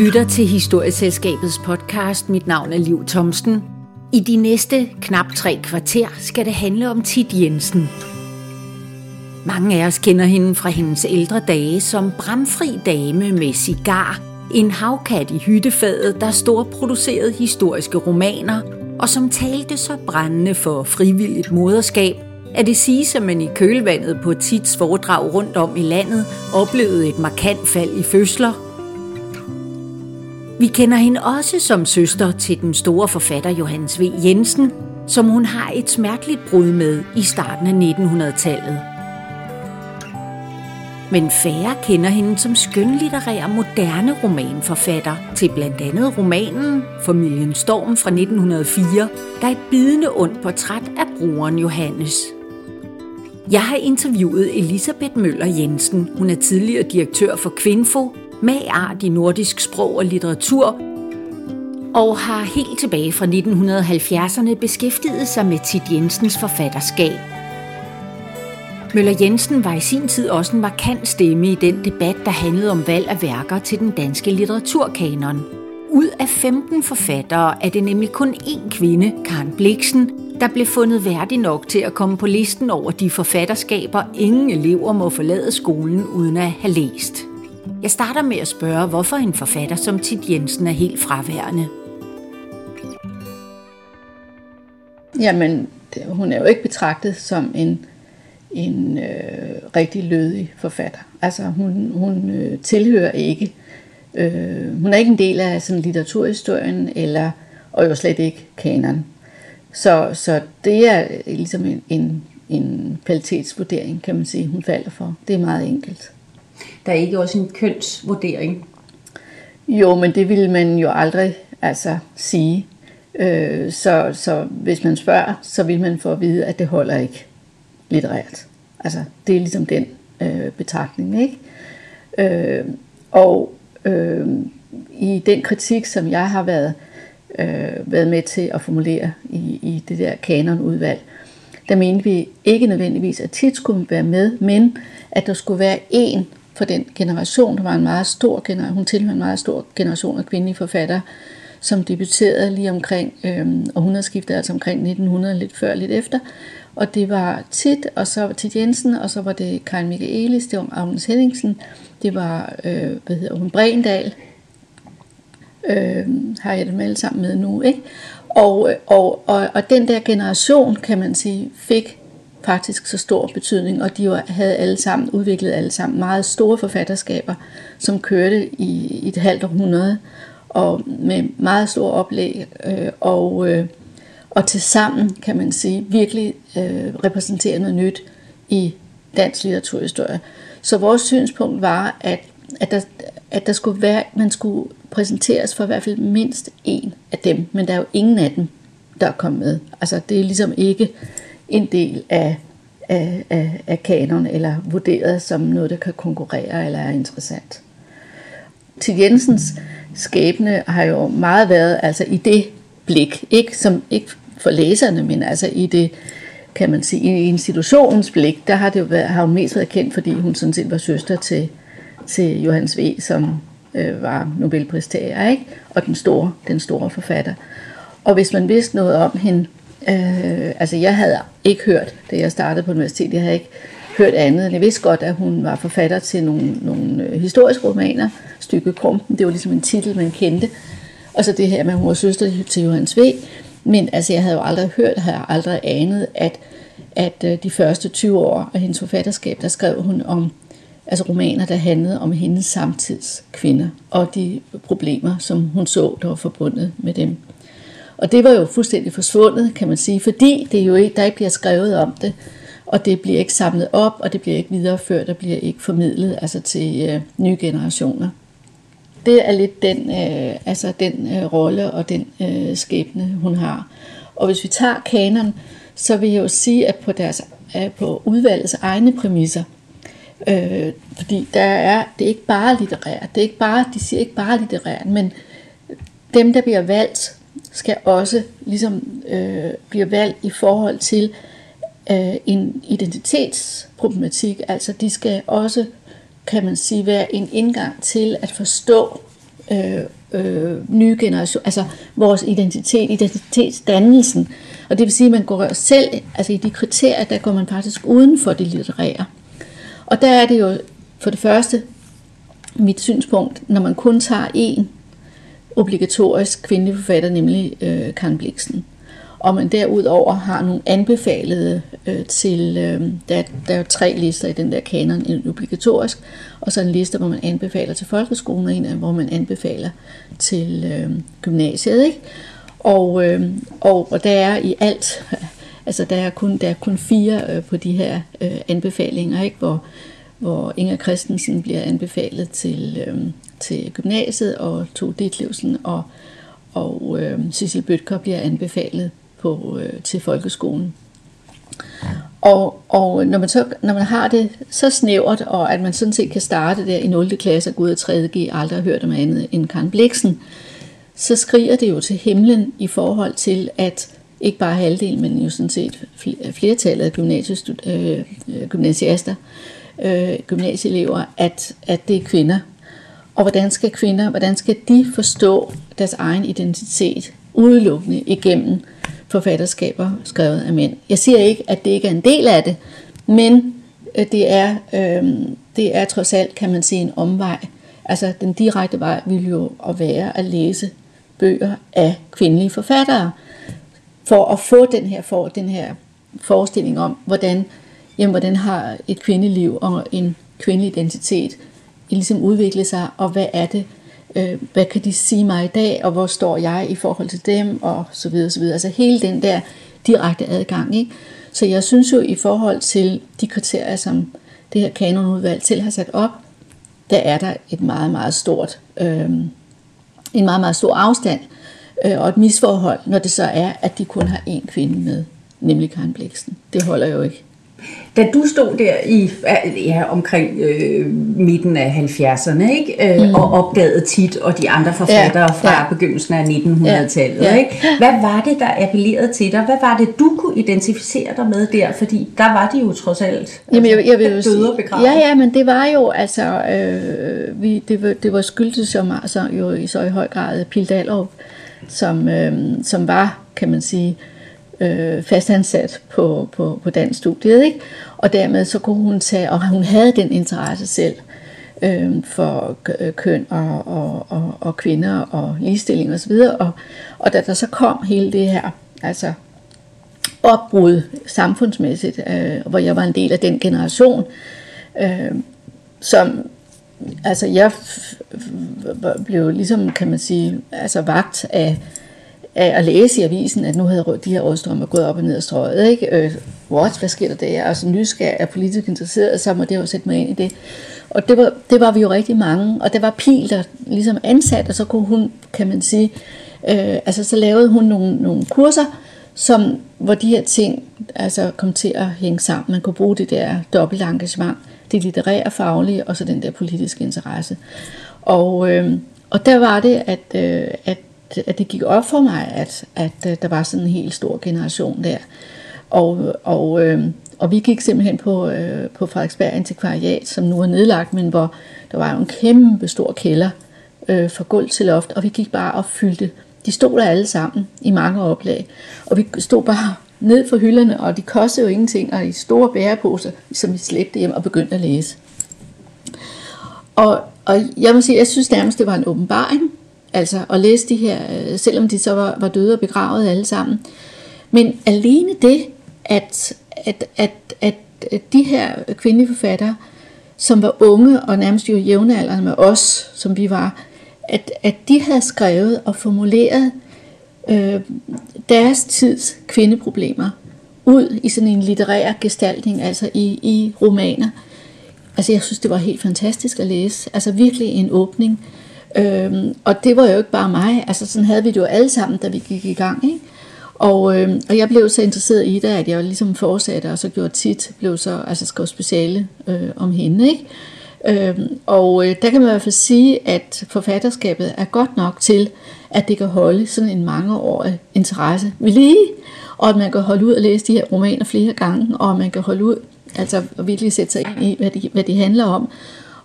Lytter til Historieselskabets podcast. Mit navn er Liv Thomsen. I de næste knap tre kvarter skal det handle om Tit Jensen. Mange af os kender hende fra hendes ældre dage som bramfri dame med cigar, en havkat i hyttefadet, der storproducerede historiske romaner, og som talte så brændende for frivilligt moderskab, at det siges, at man i kølvandet på Tits foredrag rundt om i landet oplevede et markant fald i fødsler – vi kender hende også som søster til den store forfatter Johannes V. Jensen, som hun har et smerteligt brud med i starten af 1900-tallet. Men færre kender hende som skønlitterær moderne romanforfatter til blandt andet romanen Familien Storm fra 1904, der er et bidende ondt portræt af broren Johannes. Jeg har interviewet Elisabeth Møller Jensen. Hun er tidligere direktør for Kvinfo med art i nordisk sprog og litteratur, og har helt tilbage fra 1970'erne beskæftiget sig med Tit Jensens forfatterskab. Møller Jensen var i sin tid også en markant stemme i den debat, der handlede om valg af værker til den danske litteraturkanon. Ud af 15 forfattere er det nemlig kun én kvinde, Karen Bliksen, der blev fundet værdig nok til at komme på listen over de forfatterskaber, ingen elever må forlade skolen uden at have læst. Jeg starter med at spørge, hvorfor en forfatter som Tit Jensen er helt fraværende. Jamen, hun er jo ikke betragtet som en, en øh, rigtig lødig forfatter. Altså, hun, hun øh, tilhører ikke. Øh, hun er ikke en del af sådan litteraturhistorien, eller, og jo slet ikke kanon. Så, så det er ligesom en, en, en kvalitetsvurdering, kan man sige, hun falder for. Det er meget enkelt. Der ikke også en kønsvurdering? Jo, men det vil man jo aldrig altså, sige. Øh, så, så hvis man spørger, så vil man få at vide, at det holder ikke litterært. Altså, det er ligesom den øh, betragtning, ikke? Øh, og øh, i den kritik, som jeg har været, øh, været med til at formulere i, i det der kanonudvalg, der mente vi ikke nødvendigvis, at tit skulle være med, men at der skulle være en for den generation. Der var en meget stor generation, hun tilhører en meget stor generation af kvindelige forfattere, som debuterede lige omkring øhm, århundredeskiftet, altså omkring 1900, lidt før, lidt efter. Og det var Tit, og så var Tit Jensen, og så var det Karin Michaelis, det var Agnes Henningsen, det var, øh, hvad hedder hun, Brendal, øh, har jeg dem alle sammen med nu, ikke? Og, og, og, og den der generation, kan man sige, fik faktisk så stor betydning, og de havde alle sammen udviklet alle sammen meget store forfatterskaber, som kørte i, i et halvt århundrede, og med meget stor oplæg, øh, og, øh, og til sammen kan man sige virkelig øh, repræsenterer noget nyt i dansk litteraturhistorie. Så vores synspunkt var, at, at, der, at der skulle være, man skulle præsenteres for i hvert fald mindst en af dem, men der er jo ingen af dem, der er kommet med. Altså det er ligesom ikke en del af, af, af, af kanon, eller vurderet som noget, der kan konkurrere eller er interessant. Til Jensens skæbne har jo meget været altså i det blik, ikke, som, ikke for læserne, men altså i det, kan man sige, i institutionens blik, der har det jo været, har hun mest været kendt, fordi hun sådan set var søster til, til Johannes V., som øh, var Nobelpristager, ikke? og den store, den store forfatter. Og hvis man vidste noget om hende, Øh, altså jeg havde ikke hørt, da jeg startede på universitetet, jeg havde ikke hørt andet. Jeg vidste godt, at hun var forfatter til nogle, nogle øh, historiske romaner, Stykke Krumpen, det var ligesom en titel, man kendte. Og så det her med, at hun var søster til Johannes V. Men altså, jeg havde jo aldrig hørt, havde aldrig anet, at, at øh, de første 20 år af hendes forfatterskab, der skrev hun om altså romaner, der handlede om hendes samtidskvinder og de problemer, som hun så, der var forbundet med dem. Og det var jo fuldstændig forsvundet, kan man sige, fordi det jo ikke, der ikke bliver skrevet om det, og det bliver ikke samlet op, og det bliver ikke videreført, og bliver ikke formidlet altså til øh, nye generationer. Det er lidt den, øh, altså den øh, rolle og den øh, skæbne, hun har. Og hvis vi tager kanon, så vil jeg jo sige, at på, deres, øh, på udvalgets egne præmisser, øh, fordi der er, det er ikke bare litterært, det er ikke bare, de siger ikke bare litterært, men dem, der bliver valgt, skal også ligesom øh, blive valgt i forhold til øh, en identitetsproblematik. Altså de skal også, kan man sige, være en indgang til at forstå øh, øh, nye generation, altså vores identitet, identitetsdannelsen. Og det vil sige, at man går selv, altså i de kriterier, der går man faktisk uden for det litterære. Og der er det jo for det første mit synspunkt, når man kun tager en obligatorisk kvindelig forfatter, nemlig øh, Karen Bliksen, og man derudover har nogle anbefalede øh, til, øh, der, der er jo tre lister i den der kanon, en obligatorisk, og så en liste, hvor man anbefaler til folkeskolen, og en hvor man anbefaler til øh, gymnasiet. Ikke? Og, øh, og, og der er i alt, altså der er kun, der er kun fire øh, på de her øh, anbefalinger, ikke? Hvor, hvor Inger Christensen bliver anbefalet til, øh, til gymnasiet, og to Ditlevsen og, og øh, Cecil Bøtker bliver anbefalet på, øh, til folkeskolen. Og, og når, man så, når man har det så snævert, og at man sådan set kan starte der i 0. klasse og gå ud af 3.G, aldrig har hørt om andet end Karen Bliksen, så skriger det jo til himlen i forhold til, at ikke bare halvdelen, men jo sådan set flertallet af øh, øh, gymnasiaster, øh, gymnasieelever, at, at det er kvinder. Og hvordan skal kvinder, hvordan skal de forstå deres egen identitet udelukkende igennem forfatterskaber skrevet af mænd. Jeg siger ikke, at det ikke er en del af det, men øh, det er, øh, det er trods alt, kan man sige, en omvej. Altså den direkte vej vil jo at være at læse bøger af kvindelige forfattere, for at få den her, for, den her forestilling om, hvordan, jamen, hvordan har et kvindeliv og en kvindelig identitet ligesom udvikle sig, og hvad er det, øh, hvad kan de sige mig i dag, og hvor står jeg i forhold til dem, og så videre, så videre. Altså hele den der direkte adgang. Ikke? Så jeg synes jo i forhold til de kriterier, som det her kanonudvalg til har sat op, der er der et meget, meget stort, øh, en meget, meget stor afstand øh, og et misforhold, når det så er, at de kun har én kvinde med, nemlig Karen Bliksen. Det holder jo ikke. Da du stod der i ja, omkring øh, midten af 70'erne ikke? Øh, mm. og opdagede tit og de andre forfattere ja, fra ja. begyndelsen af 1900-tallet, ja, ja. Ikke? hvad var det, der appellerede til dig? Hvad var det, du kunne identificere dig med der? Fordi der var de jo trods alt Jamen, jeg, jeg vil jo døde og begravet. Ja, ja, men det var jo altså, øh, vi, det, var, det var skyldigt som altså, jo i så i høj grad Pil Dahlrup, som, øh, som var, kan man sige, øh, øh, fastansat på, på, på dansk studiet, ikke? og dermed så kunne hun tage, og hun havde den interesse selv øh, for øh, køn og, og, og, og kvinder og ligestilling osv., og, og, og da der så kom hele det her, altså opbrud samfundsmæssigt, øh, hvor jeg var en del af den generation, øh, som altså jeg blev ligesom, kan man sige, altså vagt af af at læse i avisen, at nu havde de her rådstrømmer gået op og ned af strøget. Ikke? Øh, what, hvad sker der der? så nysgerrig er politisk interesseret, så må det jo sætte mig ind i det. Og det var, det var vi jo rigtig mange, og det var Pil, der ligesom ansat, og så kunne hun, kan man sige, øh, altså så lavede hun nogle, nogle kurser, som, hvor de her ting altså kom til at hænge sammen. Man kunne bruge det der dobbelt engagement, det litterære, faglige, og så den der politiske interesse. Og, øh, og der var det, at, øh, at at det gik op for mig, at, at øh, der var sådan en helt stor generation der. Og, og, øh, og vi gik simpelthen på, øh, på Frederiksberg Antikvariat, som nu er nedlagt, men hvor der var jo en kæmpe stor kælder øh, fra gulv til loft, og vi gik bare og fyldte. De stod der alle sammen i mange oplag, og vi stod bare ned for hylderne, og de kostede jo ingenting, og i store bæreposer, som vi slæbte hjem og begyndte at læse. Og, og jeg må sige, jeg synes nærmest, det var en åbenbaring, Altså at læse de her, øh, selvom de så var, var døde og begravet alle sammen. Men alene det, at, at, at, at, de her kvindelige forfattere, som var unge og nærmest jo jævnaldrende med os, som vi var, at, at de havde skrevet og formuleret øh, deres tids kvindeproblemer ud i sådan en litterær gestaltning, altså i, i romaner. Altså jeg synes, det var helt fantastisk at læse. Altså virkelig en åbning. Øhm, og det var jo ikke bare mig, altså sådan havde vi det jo alle sammen, da vi gik i gang. Ikke? Og, øhm, og jeg blev så interesseret i det, at jeg ligesom fortsatte, og så gjorde tit, blev så altså skrev speciale øh, om hende. Ikke? Øhm, og øh, der kan man i hvert fald sige, at forfatterskabet er godt nok til, at det kan holde sådan en mangeårig interesse ved lige, og at man kan holde ud og læse de her romaner flere gange, og man kan holde ud, altså virkelig sætte sig ind i, hvad de, hvad de handler om,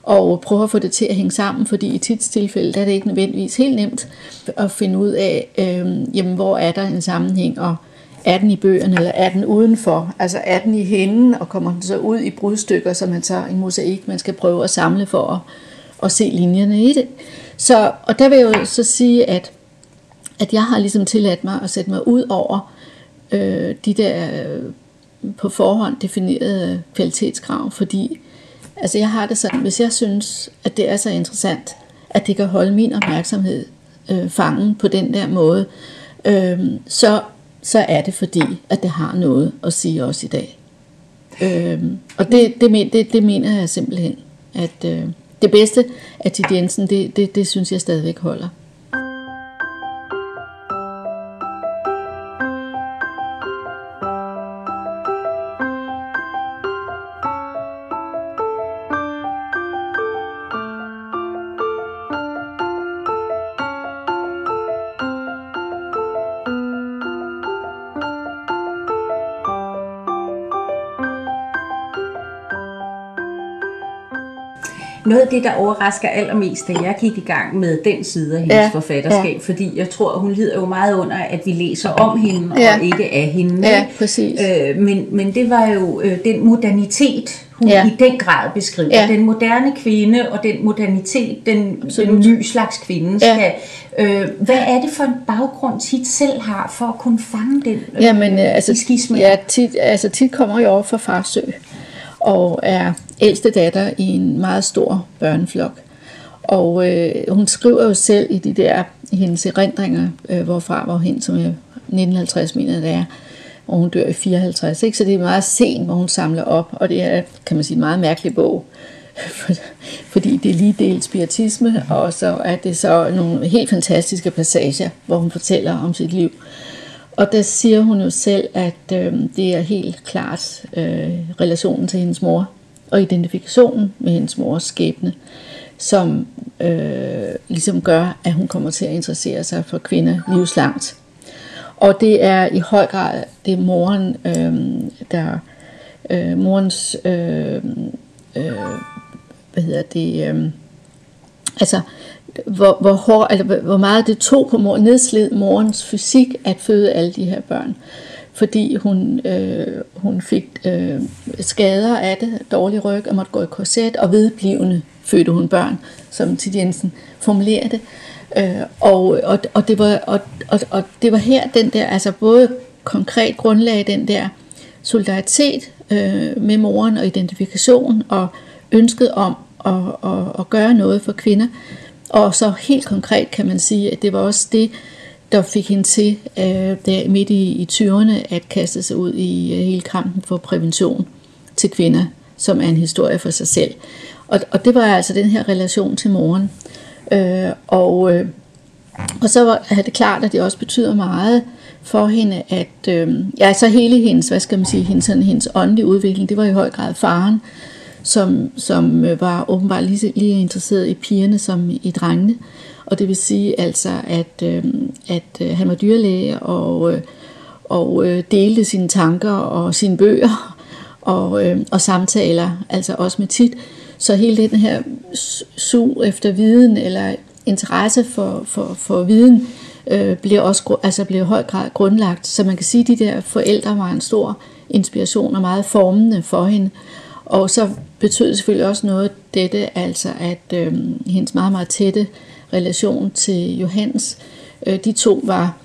og prøve at få det til at hænge sammen, fordi i tit tilfælde der er det ikke nødvendigvis helt nemt at finde ud af, øh, jamen, hvor er der en sammenhæng, og er den i bøgerne, eller er den udenfor? Altså er den i hænden, og kommer den så ud i brudstykker, som man tager en mosaik, man skal prøve at samle for at, at se linjerne i det. Så, og der vil jeg jo så sige, at, at jeg har ligesom tilladt mig at sætte mig ud over øh, de der øh, på forhånd definerede kvalitetskrav, fordi altså jeg har det sådan, hvis jeg synes, at det er så interessant, at det kan holde min opmærksomhed øh, fangen på den der måde, øh, så så er det fordi, at det har noget at sige også i dag. Øh, og det, det, det, det mener jeg simpelthen, at øh, det bedste af Tid Jensen, det, det, det synes jeg stadigvæk holder. Noget af det, der overrasker allermest, da jeg gik i gang med den side af hendes ja, forfatterskab, ja. fordi jeg tror, hun lider jo meget under, at vi læser om hende ja. og ikke af hende. Ja, præcis. Øh, men, men det var jo øh, den modernitet, hun ja. i den grad beskriver. Ja. Den moderne kvinde og den modernitet, den, den ny slags kvinde skal... Ja. Øh, hvad er det for en baggrund, tit selv har for at kunne fange den øh, Jamen, altså, skisme? Ja, tit, altså, tit kommer jo over fra Farsø og er ældste datter i en meget stor børneflok. Og øh, hun skriver jo selv i de der i hendes erindringer, øh, hvorfra hvor hen, som jeg 1950 mener det er, og hun dør i 54. Ikke? Så det er meget sent, hvor hun samler op, og det er, kan man sige, en meget mærkelig bog. Fordi det er lige dels spiritisme, og så er det så nogle helt fantastiske passager, hvor hun fortæller om sit liv. Og der siger hun jo selv, at øh, det er helt klart øh, relationen til hendes mor og identifikationen med hendes mors skæbne, som øh, ligesom gør, at hun kommer til at interessere sig for kvinder livslangt. Og det er i høj grad det er moren, øh, der øh, morens øh, øh, hvad hedder det øh, altså hvor, hvor, hård, eller hvor meget det tog på mor, nedslid morens fysik at føde alle de her børn. Fordi hun, øh, hun fik øh, skader af det, dårlig ryg, og måtte gå i korset, og vedblivende fødte hun børn, som Tid Jensen formulerer det. Øh, og, og, og, det var, og, og, og det var her den der, altså både konkret grundlag, den der solidaritet øh, med moren og identifikation, og ønsket om at, at, at gøre noget for kvinder, og så helt konkret kan man sige, at det var også det, der fik hende til øh, der midt i, i 20'erne at kaste sig ud i øh, hele kampen for prævention til kvinder, som er en historie for sig selv. Og, og det var altså den her relation til moren. Øh, og, øh, og så var, er det klart, at det også betyder meget for hende, at øh, ja, så hele hendes, hvad skal man sige, hendes, sådan, hendes åndelige udvikling, det var i høj grad faren, som, som øh, var åbenbart lige, lige interesseret i pigerne som i drengene. Og det vil sige altså, at, øh, at øh, han var dyrlæge og, øh, og øh, delte sine tanker og sine bøger og, øh, og samtaler, altså også med tit. Så hele den her sug efter viden eller interesse for, for, for viden øh, blev også altså blev i høj grad grundlagt. Så man kan sige, at de der forældre var en stor inspiration og meget formende for hende. Og så betød det selvfølgelig også noget dette, altså at øh, hendes meget, meget tætte relation til Johannes, øh, de to var,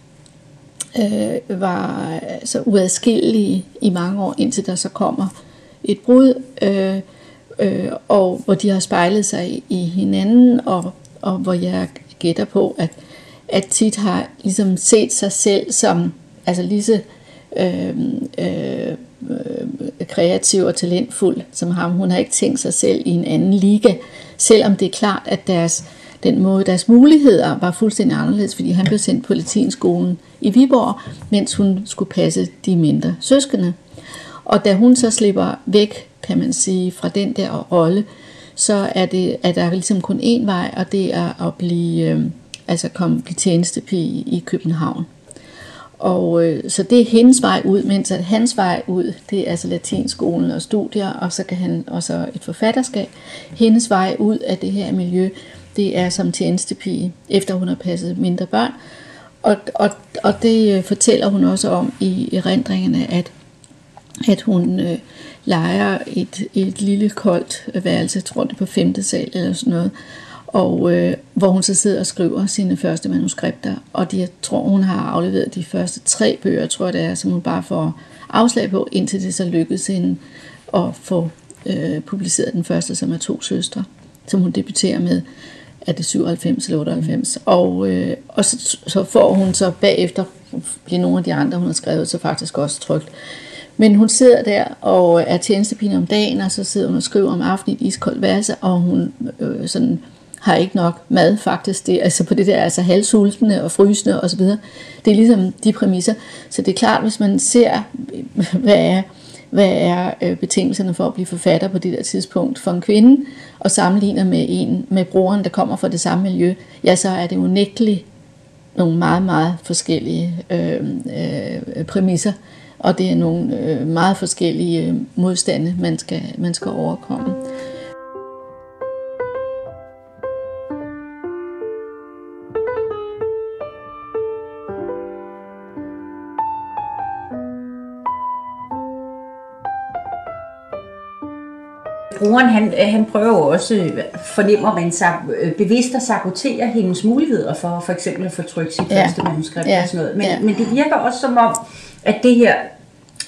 øh, var altså uadskillelige i mange år, indtil der så kommer et brud, øh, øh, og hvor de har spejlet sig i, i hinanden, og, og hvor jeg gætter på, at, at tit har ligesom set sig selv som altså lige så øh, øh, kreativ og talentfuld som ham. Hun har ikke tænkt sig selv i en anden liga, selvom det er klart, at deres, den måde, deres muligheder var fuldstændig anderledes, fordi han blev sendt på latinskolen i Viborg, mens hun skulle passe de mindre søskende. Og da hun så slipper væk, kan man sige, fra den der rolle, så er, det, at der er ligesom kun én vej, og det er at blive, øh, altså komme, blive tjenestepige i København. og øh, så det er hendes vej ud, mens at hans vej ud, det er altså latinskolen og studier, og så kan han også et forfatterskab. Hendes vej ud af det her miljø, det er som tjenestepige, efter hun har passet mindre børn. Og, og, og det øh, fortæller hun også om i erindringerne, at, at hun øh, leger et, et lille koldt værelse, jeg tror det er på 5. sal eller sådan noget, og øh, hvor hun så sidder og skriver sine første manuskripter. Og de, jeg tror, hun har afleveret de første tre bøger, tror jeg det er, som hun bare får afslag på, indtil det så lykkedes hende at få øh, publiceret den første, som er to søstre, som hun debuterer med, er det 97 eller 98. Og, øh, og så, så får hun så bagefter, bliver nogle af de andre, hun har skrevet, så faktisk også trygt. Men hun sidder der og er tjenestepige om dagen, og så sidder hun og skriver om aftenen i et iskoldt værelse, og hun øh, sådan har ikke nok mad faktisk. Det, altså på det der, altså halvsultende og frysende osv. Det er ligesom de præmisser. Så det er klart, hvis man ser, hvad er, hvad er øh, betingelserne for at blive forfatter på det der tidspunkt for en kvinde, og sammenligner med en med broren, der kommer fra det samme miljø, ja, så er det unægteligt nogle meget, meget forskellige øh, øh, præmisser, og det er nogle øh, meget forskellige øh, modstande, man skal, man skal overkomme. Broren, han, øh, han prøver også, øh, fornemmer man sig, øh, bevidst at sabotere hendes muligheder for for eksempel at få trykt sit ja. første manuskript ja. og sådan noget. Men, ja. men det virker også som om, at det her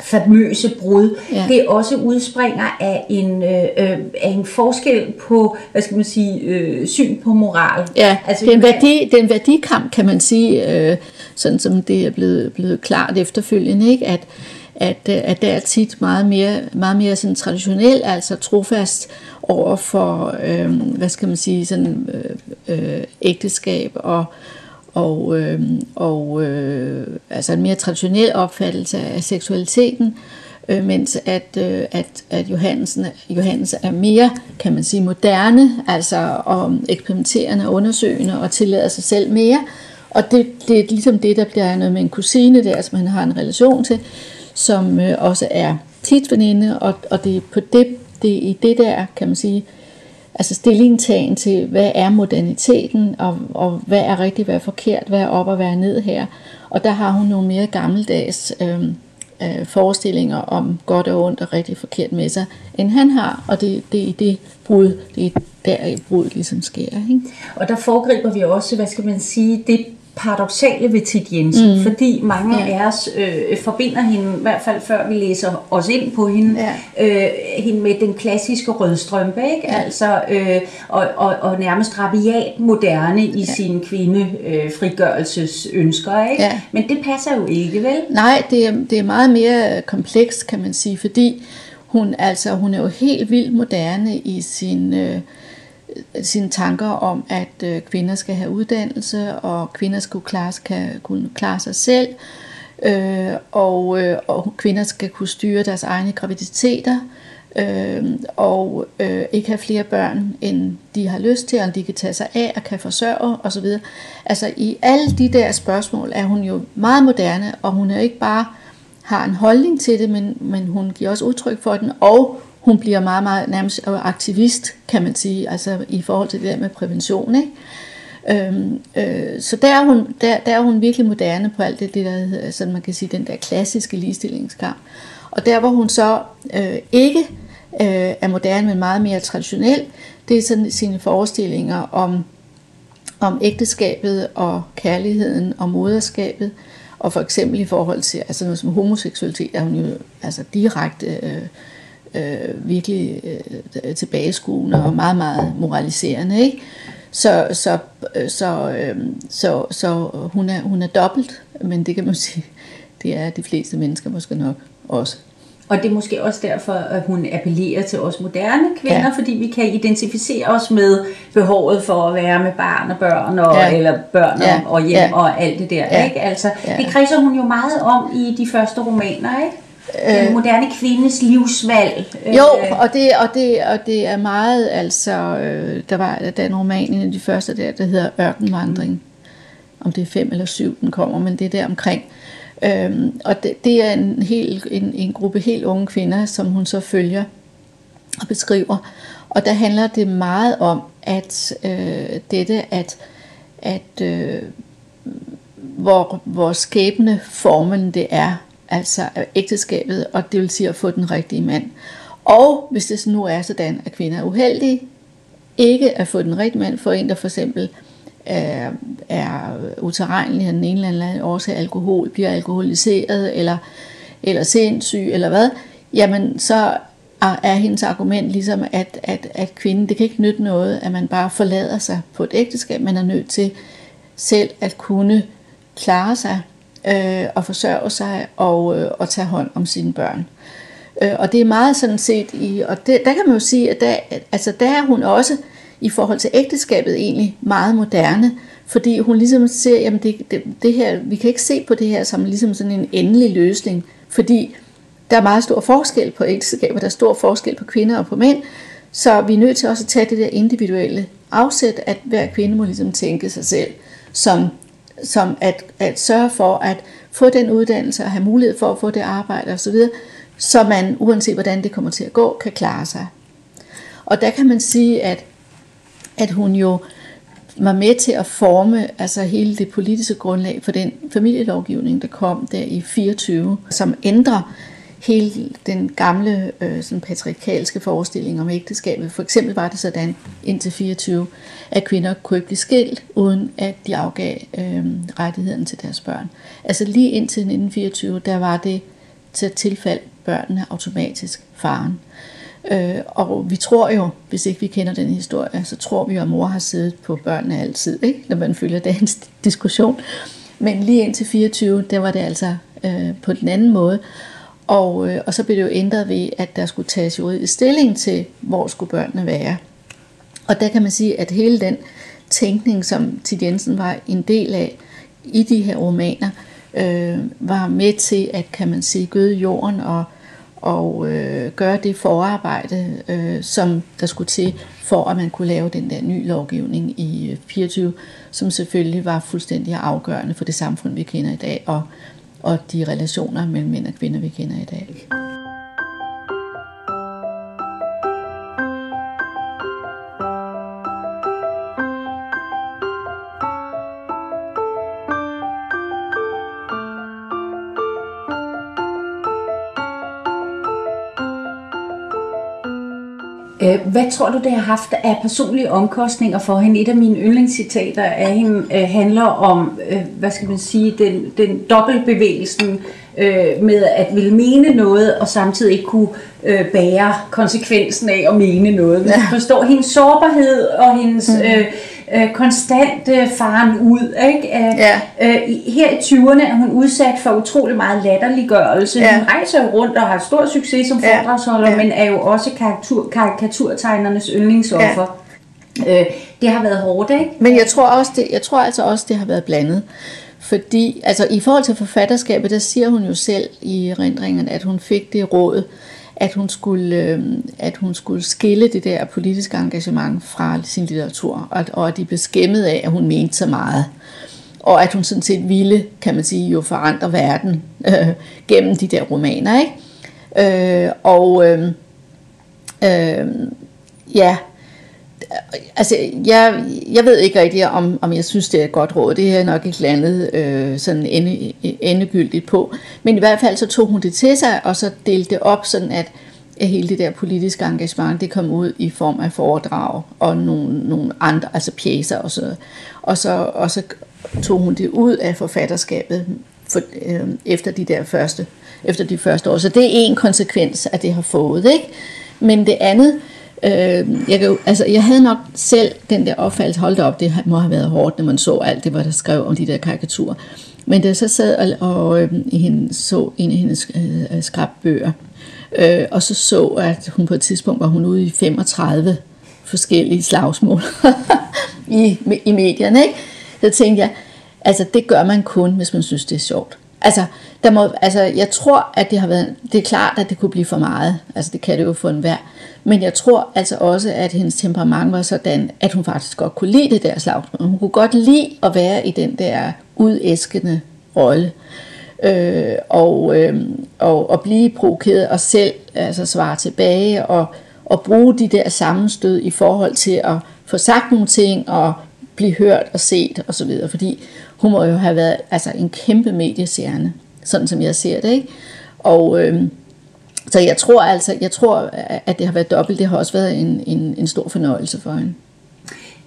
famøse brud, ja. det også udspringer af en, øh, af en forskel på, hvad skal man sige, øh, syn på moral. Ja, altså, den, værdi, den værdikamp, kan man sige, øh, sådan som det er blevet, blevet klart efterfølgende, ikke? at at, øh, at der er tit meget mere, meget mere sådan traditionel, altså trofast over for, øh, hvad skal man sige, sådan øh, øh, ægteskab og, og, øh, og øh, altså en mere traditionel opfattelse af seksualiteten, øh, mens at, øh, at, at Johansen, Johannes er mere, kan man sige, moderne, altså og eksperimenterende og undersøgende og tillader sig selv mere. Og det, det er ligesom det, der bliver noget med en kusine der, som han har en relation til, som øh, også er tit veninde, og, og det er på det, det i det der, kan man sige, altså stillingtagen til, hvad er moderniteten, og, og hvad er rigtigt, hvad er forkert, hvad er op og hvad er ned her. Og der har hun nogle mere gammeldags øh, øh, forestillinger om godt og ondt og rigtig forkert med sig, end han har, og det, det er i det brud, det er der brud ligesom sker. Ikke? Og der foregriber vi også, hvad skal man sige, det paradoxale ved Tit Jensen, mm. fordi mange ja. af os øh, forbinder hende, i hvert fald før vi læser os ind på hende, ja. øh, hende med den klassiske rødstrømpe, ikke? Ja. Altså, øh, og, og, og nærmest rabiat moderne i ja. sine kvindefrigørelsesønsker, øh, ikke? Ja. Men det passer jo ikke, vel? Nej, det er, det er meget mere komplekst, kan man sige, fordi hun, altså, hun er jo helt vildt moderne i sin... Øh, sine tanker om, at øh, kvinder skal have uddannelse, og kvinder skal klare, kan kunne klare sig selv, øh, og, øh, og kvinder skal kunne styre deres egne graviditeter, øh, og øh, ikke have flere børn, end de har lyst til, og de kan tage sig af og kan forsørge osv. Altså i alle de der spørgsmål er hun jo meget moderne, og hun er ikke bare har en holdning til det, men, men hun giver også udtryk for den, og hun bliver meget, meget nærmest aktivist, kan man sige, altså i forhold til det der med prævention. Ikke? Øhm, øh, så der er, hun, der, der er hun virkelig moderne på alt det, det der hedder, sådan man kan sige, den der klassiske ligestillingskamp. Og der hvor hun så øh, ikke øh, er moderne, men meget mere traditionel, det er sådan sine forestillinger om, om ægteskabet og kærligheden og moderskabet, og for eksempel i forhold til altså noget som homoseksualitet, er hun jo altså direkte øh, øh, virkelig øh, tilbageskuende og meget, meget moraliserende. Ikke? Så, så, så, øh, så, så hun, er, hun er dobbelt, men det kan man sige, det er de fleste mennesker måske nok også. Og det er måske også derfor, at hun appellerer til os moderne kvinder, ja. fordi vi kan identificere os med behovet for at være med barn og børn, og, ja. eller børn ja. og hjem ja. og alt det der. Ja. Ikke? Altså, ja. Det kredser hun jo meget om i de første romaner, ikke? Den øh, moderne kvindes livsvalg. Jo, og det, og det, og det er meget, altså, øh, der var der en roman, en af de første der, der hedder Ørkenvandring. Om det er fem eller syv, den kommer, men det er der omkring. Øhm, og det, det er en, hel, en, en gruppe helt unge kvinder, som hun så følger og beskriver. Og der handler det meget om, at øh, dette, at, at øh, hvor, hvor skæbne formen det er, altså ægteskabet, og det vil sige at få den rigtige mand. Og hvis det nu er sådan, at kvinder er uheldige, ikke at få den rigtige mand, for en, der for eksempel øh, er, er uterrenelig af den ene eller anden årsag alkohol, bliver alkoholiseret, eller, eller sindssyg, eller hvad, jamen så er hendes argument ligesom, at, at, at kvinden, det kan ikke nytte noget, at man bare forlader sig på et ægteskab, man er nødt til selv at kunne klare sig øh, at forsørge sig og, øh, og tage hånd om sine børn. Øh, og det er meget sådan set i, og det, der kan man jo sige, at der, altså der er hun også i forhold til ægteskabet egentlig meget moderne, fordi hun ligesom ser, jamen det, det, det her, vi kan ikke se på det her som ligesom sådan en endelig løsning, fordi der er meget stor forskel på ægteskaber, der er stor forskel på kvinder og på mænd, så vi er nødt til også at tage det der individuelle afsæt, at hver kvinde må ligesom tænke sig selv som, som at, at sørge for at få den uddannelse og have mulighed for at få det arbejde osv., så man, uanset hvordan det kommer til at gå, kan klare sig. Og der kan man sige, at, at hun jo var med til at forme altså hele det politiske grundlag for den familielovgivning, der kom der i 24, som ændrer hele den gamle øh, sådan patriarkalske forestilling om ægteskabet. For eksempel var det sådan indtil 24, at kvinder kunne ikke blive skilt, uden at de afgav øh, rettigheden til deres børn. Altså lige indtil 1924, der var det til at tilfalde børnene automatisk faren. Øh, og vi tror jo, hvis ikke vi kender den historie, så tror vi jo, at mor har siddet på børnene altid, ikke? når man følger dagens diskussion. Men lige indtil 24, der var det altså øh, på den anden måde. Og, øh, og så blev det jo ændret ved, at der skulle tages juridisk stilling til, hvor skulle børnene være. Og der kan man sige, at hele den tænkning, som Tid Jensen var en del af i de her romaner, øh, var med til at, kan man sige, gøde jorden og, og øh, gøre det forarbejde, øh, som der skulle til, for at man kunne lave den der nye lovgivning i øh, 24, som selvfølgelig var fuldstændig afgørende for det samfund, vi kender i dag, og, og de relationer mellem mænd og kvinder, vi kender i dag. Hvad tror du, det har haft af personlige omkostninger for hende? Et af mine yndlingscitater af hende øh, handler om, øh, hvad skal man sige, den, den dobbeltbevægelsen med at ville mene noget, og samtidig ikke kunne bære konsekvensen af at mene noget. Ja. forstår hendes sårbarhed og hendes... Mm. Øh, øh, konstant øh, faren ud. Ikke? Øh, ja. øh, her i 20'erne er hun udsat for utrolig meget latterliggørelse. Ja. Hun rejser jo rundt og har stor succes som ja. foredragsholder, ja. men er jo også karikatur, karikaturtegnernes yndlingsoffer. Ja. Øh, det har været hårdt, ikke? Men jeg tror, også, det, jeg tror altså også, det har været blandet. Fordi, altså i forhold til forfatterskabet, der siger hun jo selv i erindringen, at hun fik det råd, at hun skulle, øh, at hun skulle skille det der politiske engagement fra sin litteratur, og, og at de blev skæmmet af, at hun mente så meget. Og at hun sådan set ville, kan man sige, jo forandre verden øh, gennem de der romaner. Ikke? Øh, og øh, øh, ja, altså, jeg, jeg ved ikke rigtig, om, om jeg synes, det er et godt råd. Det er nok ikke landet øh, sådan ende, endegyldigt på. Men i hvert fald så tog hun det til sig, og så delte det op, sådan at, at hele det der politiske engagement, det kom ud i form af foredrag og nogle, nogle andre, altså pjæser og så, og så, og så tog hun det ud af forfatterskabet for, øh, efter de der første, efter de første år. Så det er en konsekvens, at det har fået, ikke? Men det andet, Øh, jeg, kan, altså, jeg havde nok selv den der opfattelse, holdt op, det må have været hårdt, når man så alt det, hvad der skrev om de der karikaturer. Men da jeg så sad og, og øh, hende, så en af hendes øh, øh, skrabbøger, øh, og så så, at hun på et tidspunkt var hun ude i 35 forskellige slagsmål i, i medierne, ikke? så tænkte jeg, altså det gør man kun, hvis man synes, det er sjovt. Altså, der må, altså, jeg tror, at det har været, det er klart, at det kunne blive for meget. Altså, det kan det jo for enhver. Men jeg tror altså også, at hendes temperament var sådan, at hun faktisk godt kunne lide det der slagsmål. Hun kunne godt lide at være i den der udæskende rolle. øh, og, øh, og, og blive provokeret og selv altså svare tilbage og, og bruge de der sammenstød i forhold til at få sagt nogle ting og blive hørt og set og så videre, fordi hun må jo have været altså en kæmpe mediestjerne, sådan som jeg ser det, ikke? Og øh, så jeg tror altså, jeg tror, at det har været dobbelt. Det har også været en, en, en stor fornøjelse for hende.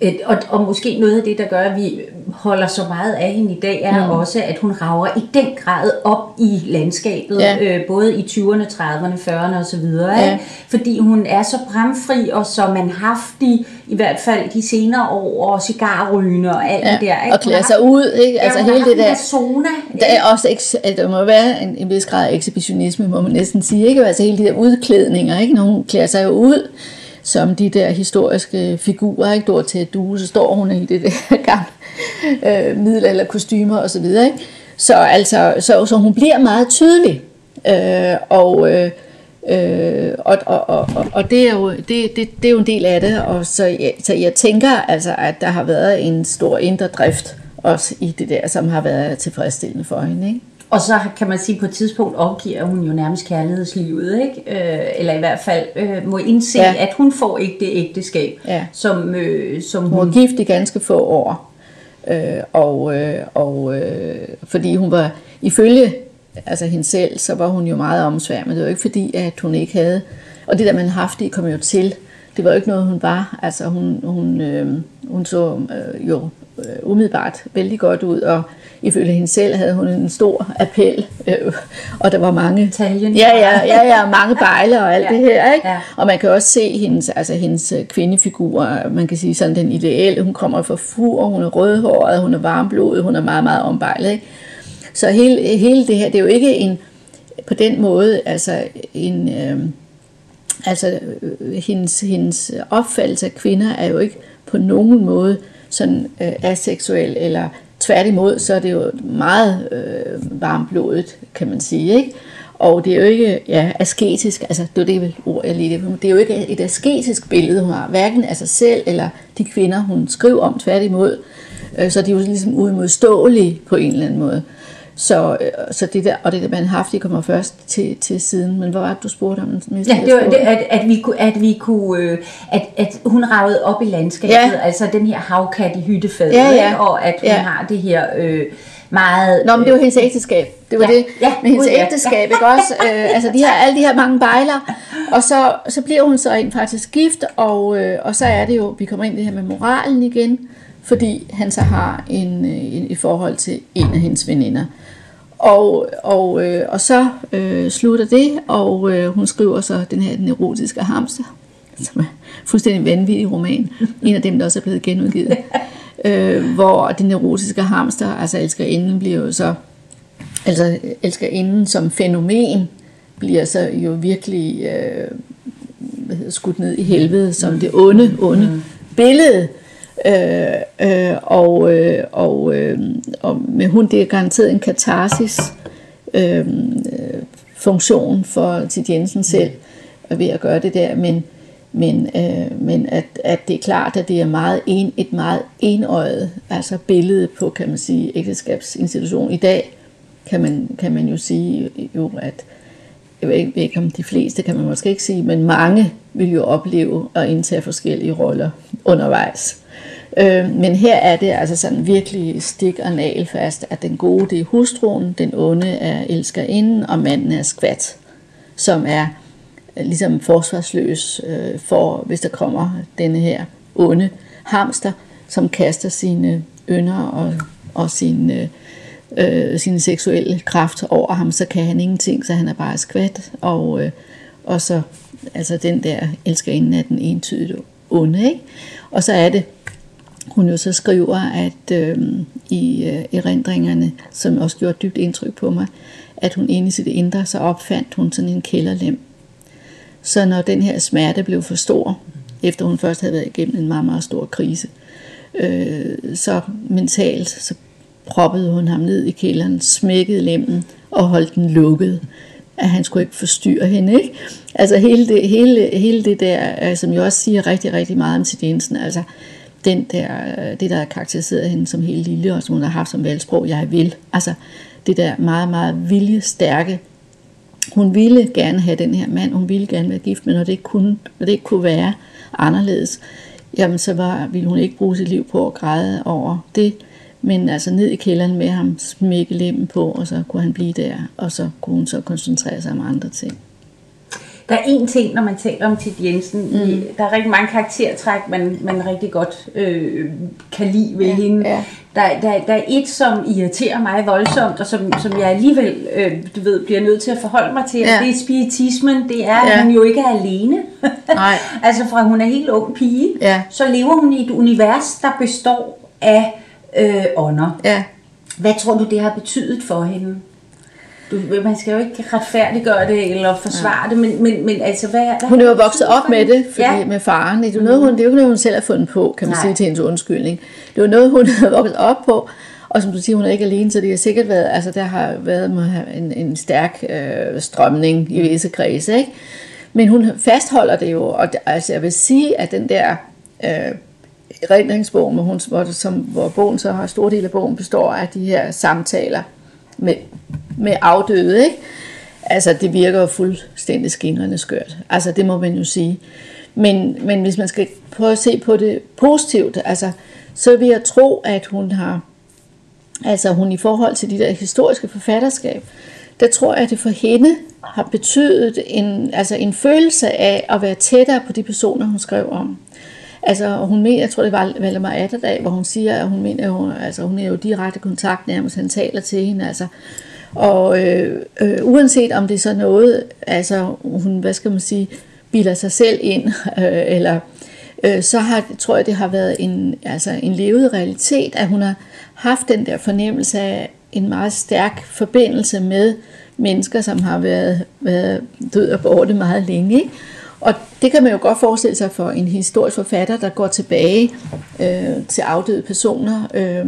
Et, og, og måske noget af det, der gør, at vi holder så meget af hende i dag, er mm. også, at hun rager i den grad op i landskabet, ja. øh, både i 20'erne, 30'erne, 40'erne osv., ja. fordi hun er så bramfri og så manhaftig, i hvert fald de senere år, og cigarrygende og alt ja. det der. Ikke? Og klæder sig ud, ikke? Altså ja, hele det der. Zona, der er også, der må være en, en vis grad af ekshibitionisme, må man næsten sige, ikke? Altså hele de der udklædninger, ikke? Når hun klæder sig jo ud, som de der historiske figurer, ikke? Dor til du, så står hun i det der gamle øh, middelalder kostymer og så videre, ikke? Så, altså, så, så hun bliver meget tydelig, øh, og, øh, øh og, og, og, og det, er jo, det, det, det er jo en del af det, og så, ja, så jeg tænker altså, at der har været en stor indre drift også i det der, som har været tilfredsstillende for hende, ikke? Og så kan man sige, at på et tidspunkt opgiver hun jo nærmest kærlighedslivet, ikke? Øh, eller i hvert fald øh, må indse, ja. at hun får ikke det ægteskab, ja. som, øh, som hun... Hun var gift i ganske få år, øh, og, øh, og øh, fordi hun var, ifølge altså hende selv, så var hun jo meget omsværmet. Det var ikke fordi, at hun ikke havde... Og det der man haft i kom jo til. Det var jo ikke noget, hun var. Altså hun, hun, øh, hun så øh, jo øh, umiddelbart vældig godt ud, og ifølge hende selv havde hun en stor appel, øh, og der var mange, Taljen. ja, ja, ja, ja, mange bejle og alt ja. det her, ikke? Ja. og man kan også se hendes, altså hendes øh, kvindefigur, man kan sige sådan den ideelle, hun kommer fra fur, hun er rødhåret, hun er varmblodet, hun er meget, meget ombejlet, ikke? så hele, hele det her, det er jo ikke en, på den måde, altså en, øh, altså øh, hendes, hendes opfattelse af kvinder er jo ikke på nogen måde sådan øh, aseksuel eller Tværtimod, så er det jo meget øh, varmblodet, kan man sige, ikke? Og det er jo ikke ja, asketisk, altså det er det ord, jeg lige det. Er jo ikke et asketisk billede, hun har, hverken af sig selv eller de kvinder, hun skriver om, tværtimod. Øh, så de er jo ligesom uimodståelige på en eller anden måde. Øh, så det der, og det der man har haft, det kommer først til, til siden. Men hvad var det, du spurgte om? Ja, det var, det, at, at vi kunne, at, vi kunne øh, at, at hun ragede op i landskabet, ja. altså den her havkat i hyttefadet, ja, ja. og at hun ja. har det her øh, meget... Nå, men det var hendes ægteskab. Det var ja, det ja, med hendes ja, ægteskab, ja. ikke også? Øh, altså de her, alle de her mange bejler. Og så, så bliver hun så rent faktisk gift, og, øh, og så er det jo, vi kommer ind i det her med moralen igen, fordi han så har en, øh, en, i forhold til en af hendes veninder. Og, og, øh, og så øh, slutter det, og øh, hun skriver så den her den erotiske hamster, som er fuldstændig vanvittig roman. En af dem, der også er blevet genudgivet. øh, hvor den erotiske hamster, altså elskerinden, bliver jo så, altså elskerinden som fænomen, bliver så jo virkelig øh, hvad hedder, skudt ned i helvede, som det onde, onde mm. billede Øh, øh, og, øh, og, øh, og med hun, det er garanteret en katarsis øh, funktion for til Jensen selv ved at gøre det der, men, men, øh, men at, at det er klart, at det er meget en, et meget enøjet altså billede på, kan man sige, ægteskabsinstitution. I dag kan man, kan man jo sige, jo, at jeg ved ikke om de fleste kan man måske ikke sige, men mange vil jo opleve at indtage forskellige roller undervejs. Øh, men her er det altså sådan virkelig stik og fast at den gode det er hustruen, den onde er elskerinden, og manden er skvat, som er øh, ligesom forsvarsløs øh, for, hvis der kommer denne her onde hamster, som kaster sine ynder og, og sine, øh, øh sine seksuelle kræfter over ham, så kan han ingenting, så han er bare skvat, og, øh, og så altså den der elskerinden er den entydigt onde, ikke? Og så er det hun jo så skriver, at øh, i øh, erindringerne, som også gjorde dybt indtryk på mig, at hun inde i sit indre, så opfandt hun sådan en kælderlem. Så når den her smerte blev for stor, efter hun først havde været igennem en meget, meget stor krise, øh, så mentalt, så proppede hun ham ned i kælderen, smækkede lemmen og holdt den lukket at han skulle ikke forstyrre hende. Ikke? Altså hele det, hele, hele det der, øh, som jeg også siger rigtig, rigtig meget om til Jensen, altså den der, øh, det, der har karakteriseret hende som helt lille, og som hun har haft som valgsprog, jeg vil. Altså, det der meget, meget viljestærke. Hun ville gerne have den her mand, hun ville gerne være gift, men når det ikke kunne, når det ikke kunne være anderledes, jamen så var, ville hun ikke bruge sit liv på at græde over det, men altså ned i kælderen med ham, smække lemmen på, og så kunne han blive der, og så kunne hun så koncentrere sig om andre ting. Der er en ting, når man taler om Tit Jensen, mm. der er rigtig mange karaktertræk, man, man rigtig godt øh, kan lide ved ja, hende. Ja. Der, der, der er et, som irriterer mig voldsomt, og som, som jeg alligevel øh, du ved, bliver nødt til at forholde mig til, ja. og det er spiritismen. Det er, at ja. hun jo ikke er alene. Nej. altså fra hun er helt ung pige, ja. så lever hun i et univers, der består af øh, ånder. Ja. Hvad tror du, det har betydet for hende? Du, man skal jo ikke retfærdiggøre det eller forsvare ja. det, men, men, men altså, hvad, hvad Hun er jo vokset op med det, fordi, ja. med faren. Det er, noget, hun, det er jo ikke noget, hun selv har fundet på, kan man Nej. sige til hendes undskyldning. Det er jo noget, hun har vokset op på, og som du siger, hun er ikke alene, så det har sikkert været, altså der har været en, en stærk øh, strømning i visse kredse, ikke? Men hun fastholder det jo, og det, altså jeg vil sige, at den der øh, redningsbog, hvor, hun, hvor, som, hvor bogen så har stor del af bogen består af de her samtaler med, med afdøde, ikke? Altså, det virker jo fuldstændig skinrende skørt. Altså, det må man jo sige. Men, men hvis man skal prøve at se på det positivt, altså, så vil jeg tro, at hun har, altså hun i forhold til de der historiske forfatterskab, der tror jeg, at det for hende har betydet en, altså en følelse af at være tættere på de personer, hun skrev om. Altså, hun mener, jeg tror, det var Valdemar Atterdag, hvor hun siger, at hun mener, hun, altså, hun er jo direkte kontakt nærmest, han taler til hende, altså. Og øh, øh, uanset om det er så noget, altså, hun, hvad skal man sige, bilder sig selv ind, øh, eller øh, så har, tror jeg, det har været en, altså, en levet realitet, at hun har haft den der fornemmelse af en meget stærk forbindelse med mennesker, som har været, været død og borte meget længe. Ikke? Og det kan man jo godt forestille sig for en historisk forfatter, der går tilbage øh, til afdøde personer, øh,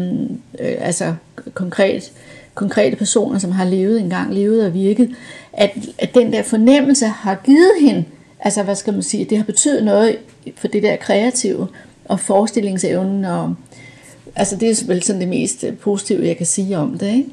øh, altså konkret, konkrete personer, som har levet engang, levet og virket, at, at den der fornemmelse har givet hende, altså hvad skal man sige, det har betydet noget for det der kreative og forestillingsevnen, og altså det er vel sådan det mest positive, jeg kan sige om det, ikke?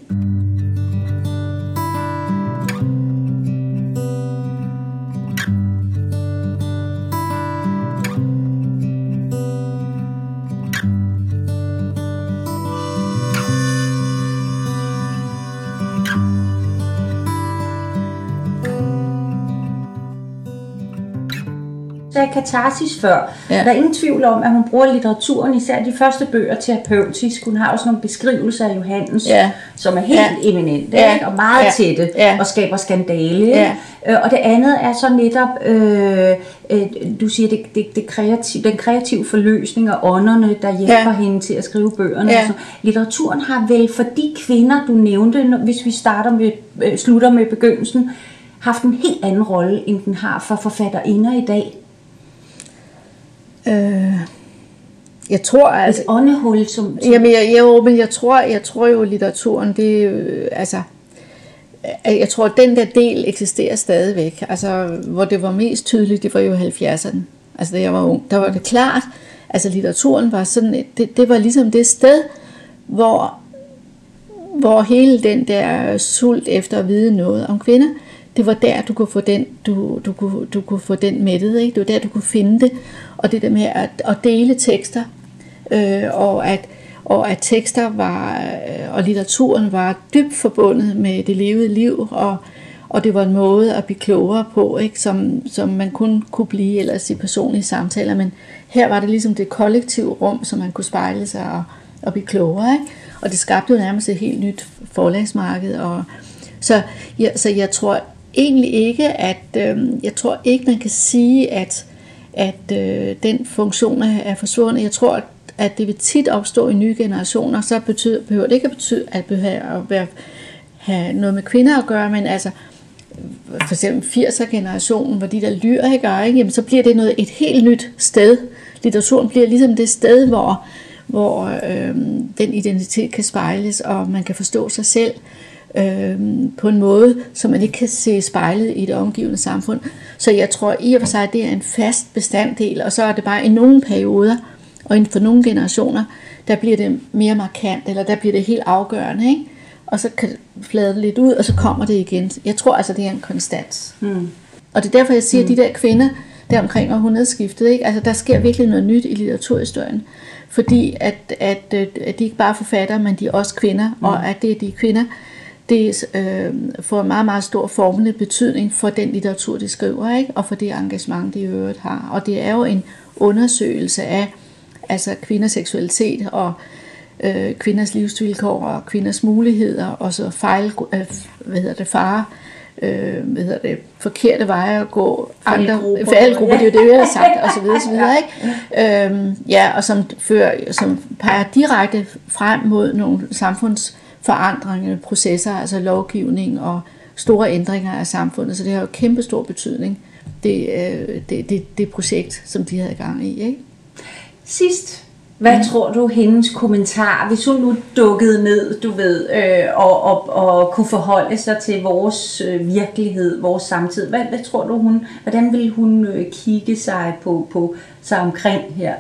Sagde katarsis før. Ja. Der er ingen tvivl om, at hun bruger litteraturen, især de første bøger, terapeutisk. Hun har også nogle beskrivelser af Johannes, ja. som er helt ja. eminente ja. og meget ja. tætte ja. og skaber skandale. Ja. Øh, og det andet er så netop, øh, øh, du siger, det, det, det kreativ, den kreative forløsning af ånderne, der hjælper ja. hende til at skrive bøgerne. Ja. Altså, litteraturen har vel for de kvinder, du nævnte, hvis vi starter med, øh, slutter med begyndelsen, haft en helt anden rolle, end den har for forfatterinder i dag. Øh, jeg tror altså... Et åndehul, som... som... Jamen, jeg, jo, men jeg tror, jeg tror jo, litteraturen, det øh, altså... Jeg tror, at den der del eksisterer stadigvæk. Altså, hvor det var mest tydeligt, det var jo 70'erne. Altså, da jeg var ung, der var det klart. Altså, litteraturen var sådan, det, det var ligesom det sted, hvor, hvor hele den der sult efter at vide noget om kvinder, det var der, du kunne få den, du, du, kunne, du kunne få den mættet. Ikke? Det var der, du kunne finde det. Og det der med at, at dele tekster, øh, og, at, og at tekster var, øh, og litteraturen var dybt forbundet med det levede liv, og, og det var en måde at blive klogere på, ikke? Som, som man kun kunne blive ellers i personlige samtaler. Men her var det ligesom det kollektive rum, som man kunne spejle sig og, og blive klogere. Ikke? Og det skabte jo nærmest et helt nyt forlagsmarked. Og, så, ja, så jeg tror egentlig ikke, at øh, jeg tror ikke, man kan sige, at, at øh, den funktion er forsvundet. Jeg tror, at, at det vil tit opstå i nye generationer, så betyder, behøver det ikke at betyde, at behøver at være, have noget med kvinder at gøre, men altså for eksempel 80'er-generationen, hvor de der lyrikere, ikke? Jamen, så bliver det noget, et helt nyt sted. Litteraturen bliver ligesom det sted, hvor, hvor øh, den identitet kan spejles, og man kan forstå sig selv øh, på en måde, som man ikke kan se spejlet i det omgivende samfund. Så jeg tror i og for sig, at det er en fast bestanddel, og så er det bare i nogle perioder, og inden for nogle generationer, der bliver det mere markant, eller der bliver det helt afgørende. Ikke? og så kan det flade lidt ud, og så kommer det igen. Jeg tror altså, det er en konstans. Mm. Og det er derfor, jeg siger, mm. at de der kvinder, der omkring århundredeskiftet, ikke? Altså, der sker virkelig noget nyt i litteraturhistorien. Fordi at, at, at de ikke bare er forfattere, men de er også kvinder, mm. og at det er de kvinder, det øh, får en meget, meget stor formende betydning for den litteratur, de skriver, ikke? og for det engagement, de i øvrigt har. Og det er jo en undersøgelse af altså kvinders seksualitet og øh, kvinders livsvilkår og kvinders muligheder, og så fejl, øh, hvad hedder det, fare, øh, hvad hedder det, forkerte veje at gå, andre faldgrupper, det er jo det, vi har sagt, og så videre, så videre, ikke? Øhm, ja, og som, fører, som peger direkte frem mod nogle samfundsforandrende processer, altså lovgivning og store ændringer af samfundet, så det har jo kæmpe stor betydning, det, øh, det, det, det projekt, som de havde gang i, ikke? Sidst hvad mm. tror du, hendes kommentar, hvis hun nu dukkede ned, du ved, øh, og, og, og kunne forholde sig til vores øh, virkelighed, vores samtid, hvad, hvad tror du, hun, hvordan ville hun øh, kigge sig på, på sig omkring her?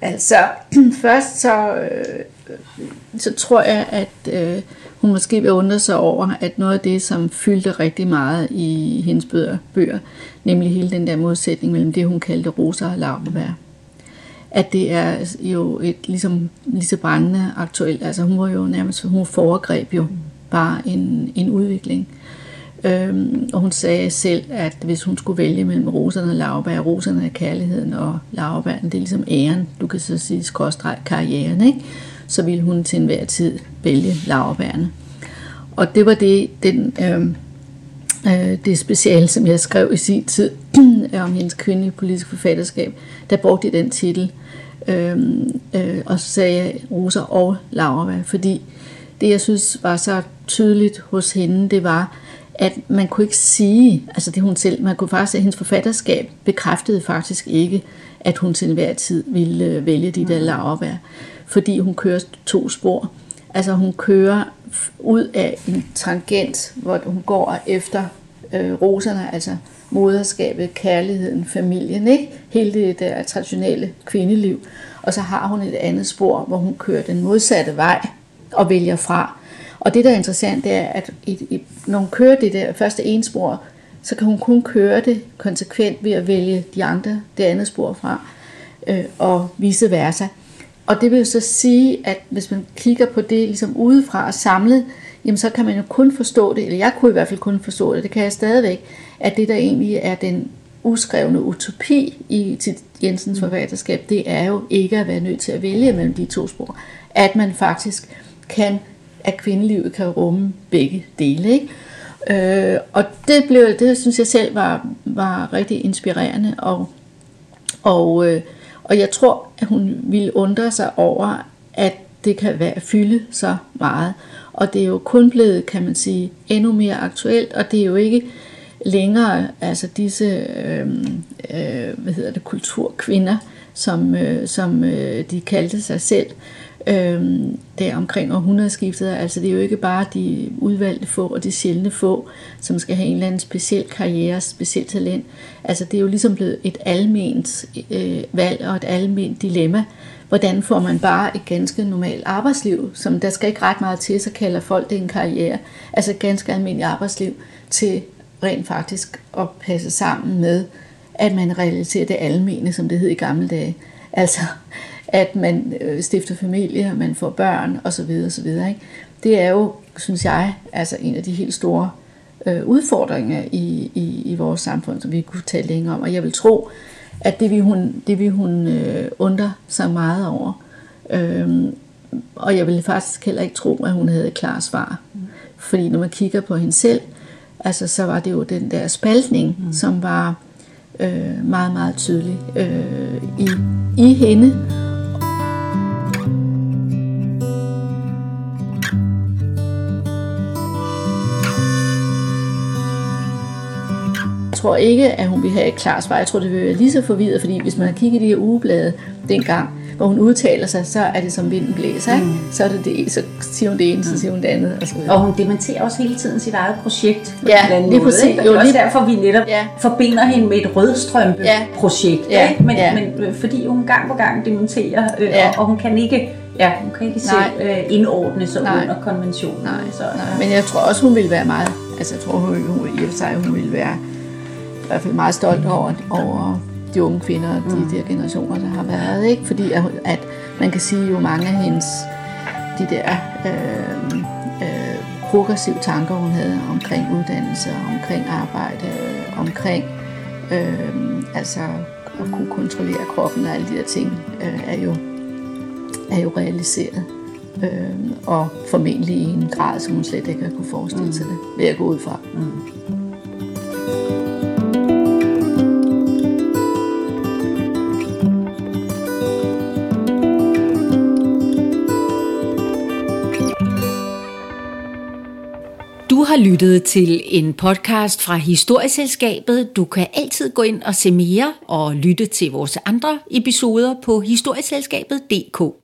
Altså, først så, øh, så tror jeg, at øh, hun måske vil undre sig over, at noget af det, som fyldte rigtig meget i hendes bøger, bøger nemlig hele den der modsætning mellem det, hun kaldte rosa og laurbær, at det er jo et ligesom lige så brændende aktuelt. Altså hun var jo nærmest, hun foregreb jo bare en, en udvikling. Øhm, og hun sagde selv, at hvis hun skulle vælge mellem roserne og lavbær, roserne er kærligheden, og lavbæren, det er ligesom æren, du kan så sige skorstræk karrieren, ikke? Så ville hun til enhver tid vælge laverbærene. Og det var det, den, øh, øh, det speciale, som jeg skrev i sin tid om hendes kvindelige politiske forfatterskab, der brugte jeg den titel øh, øh, og så sagde jeg Rosa og Laura, fordi det, jeg synes var så tydeligt hos hende, det var, at man kunne ikke sige, altså det hun selv, man kunne faktisk, at hendes forfatterskab bekræftede faktisk ikke, at hun til enhver tid ville øh, vælge de der laurbær, fordi hun kører to spor. Altså hun kører ud af en tangent, hvor hun går efter øh, roserne, altså moderskabet, kærligheden, familien, ikke? Hele det der traditionelle kvindeliv. Og så har hun et andet spor, hvor hun kører den modsatte vej og vælger fra. Og det, der er interessant, det er, at når hun kører det der første ene spor, så kan hun kun køre det konsekvent ved at vælge de andre, det andet spor fra, øh, og vice versa. Og det vil jo så sige, at hvis man kigger på det ligesom udefra og samlet, jamen så kan man jo kun forstå det, eller jeg kunne i hvert fald kun forstå det, det kan jeg stadigvæk, at det der egentlig er den uskrevne utopi i Jensens mm. forfatterskab, det er jo ikke at være nødt til at vælge mellem de to spor. At man faktisk kan, at kvindelivet kan rumme begge dele. Ikke? Øh, og det, blev, det synes jeg selv var, var rigtig inspirerende, og, og, øh, og jeg tror, at hun ville undre sig over, at det kan være fylde så meget. Og det er jo kun blevet, kan man sige, endnu mere aktuelt, og det er jo ikke længere altså disse øh, øh, hvad hedder det, kulturkvinder, som, øh, som øh, de kaldte sig selv, øh, der omkring århundredeskiftet. Altså det er jo ikke bare de udvalgte få og de sjældne få, som skal have en eller anden speciel karriere, speciel talent. Altså det er jo ligesom blevet et alment øh, valg og et alment dilemma, hvordan får man bare et ganske normalt arbejdsliv, som der skal ikke ret meget til, så kalder folk det en karriere, altså et ganske almindeligt arbejdsliv, til rent faktisk at passe sammen med, at man realiserer det almene, som det hed i gamle dage. Altså, at man øh, stifter familie, man får børn osv. osv. Ikke? Det er jo, synes jeg, altså en af de helt store øh, udfordringer i, i, i vores samfund, som vi kunne tale længere om. Og jeg vil tro, at det vil hun, det vil hun øh, undre sig meget over. Øhm, og jeg vil faktisk heller ikke tro, at hun havde et klart svar. Fordi når man kigger på hende selv, altså så var det jo den der spaltning, mm. som var øh, meget, meget tydelig øh, i, i hende. Tror ikke, at hun vil have et klart svar. Jeg tror, det vil være lige så forvirret, fordi hvis man har kigget i de her ugeblade dengang, hvor hun udtaler sig, så er det som vinden blæser. Mm. Så, er det det, så siger hun det ene, så siger hun det andet. Og, så og hun dementerer også hele tiden sit eget projekt. På ja, lige måde, præcis. Ikke? Jo, også derfor, vi netop ja. forbinder hende med et rødstrømpe-projekt. Ja. Ja. Men, ja. men øh, fordi hun gang på gang dementerer, øh, ja. og, og hun kan ikke Ja, hun kan ikke nej. selv øh, indordne sig nej. under konventionen. Nej, så, nej. Ja. men jeg tror også, hun ville være meget, altså jeg tror, hun, hun i og for sig, hun ville være hvert fald meget stolt over, over de unge kvinder, de mm. der generationer, der har været, ikke? Fordi at, at man kan sige jo mange af hendes, de der øh, øh, progressive tanker, hun havde omkring uddannelse, omkring arbejde, omkring øh, altså at kunne kontrollere kroppen og alle de der ting, øh, er, jo, er jo realiseret. Øh, og formentlig i en grad, som hun slet ikke har kunne forestille mm. sig det, vil jeg gå ud fra. Mm. Har lyttet til en podcast fra Historieselskabet. Du kan altid gå ind og se mere og lytte til vores andre episoder på historieselskabet.dk.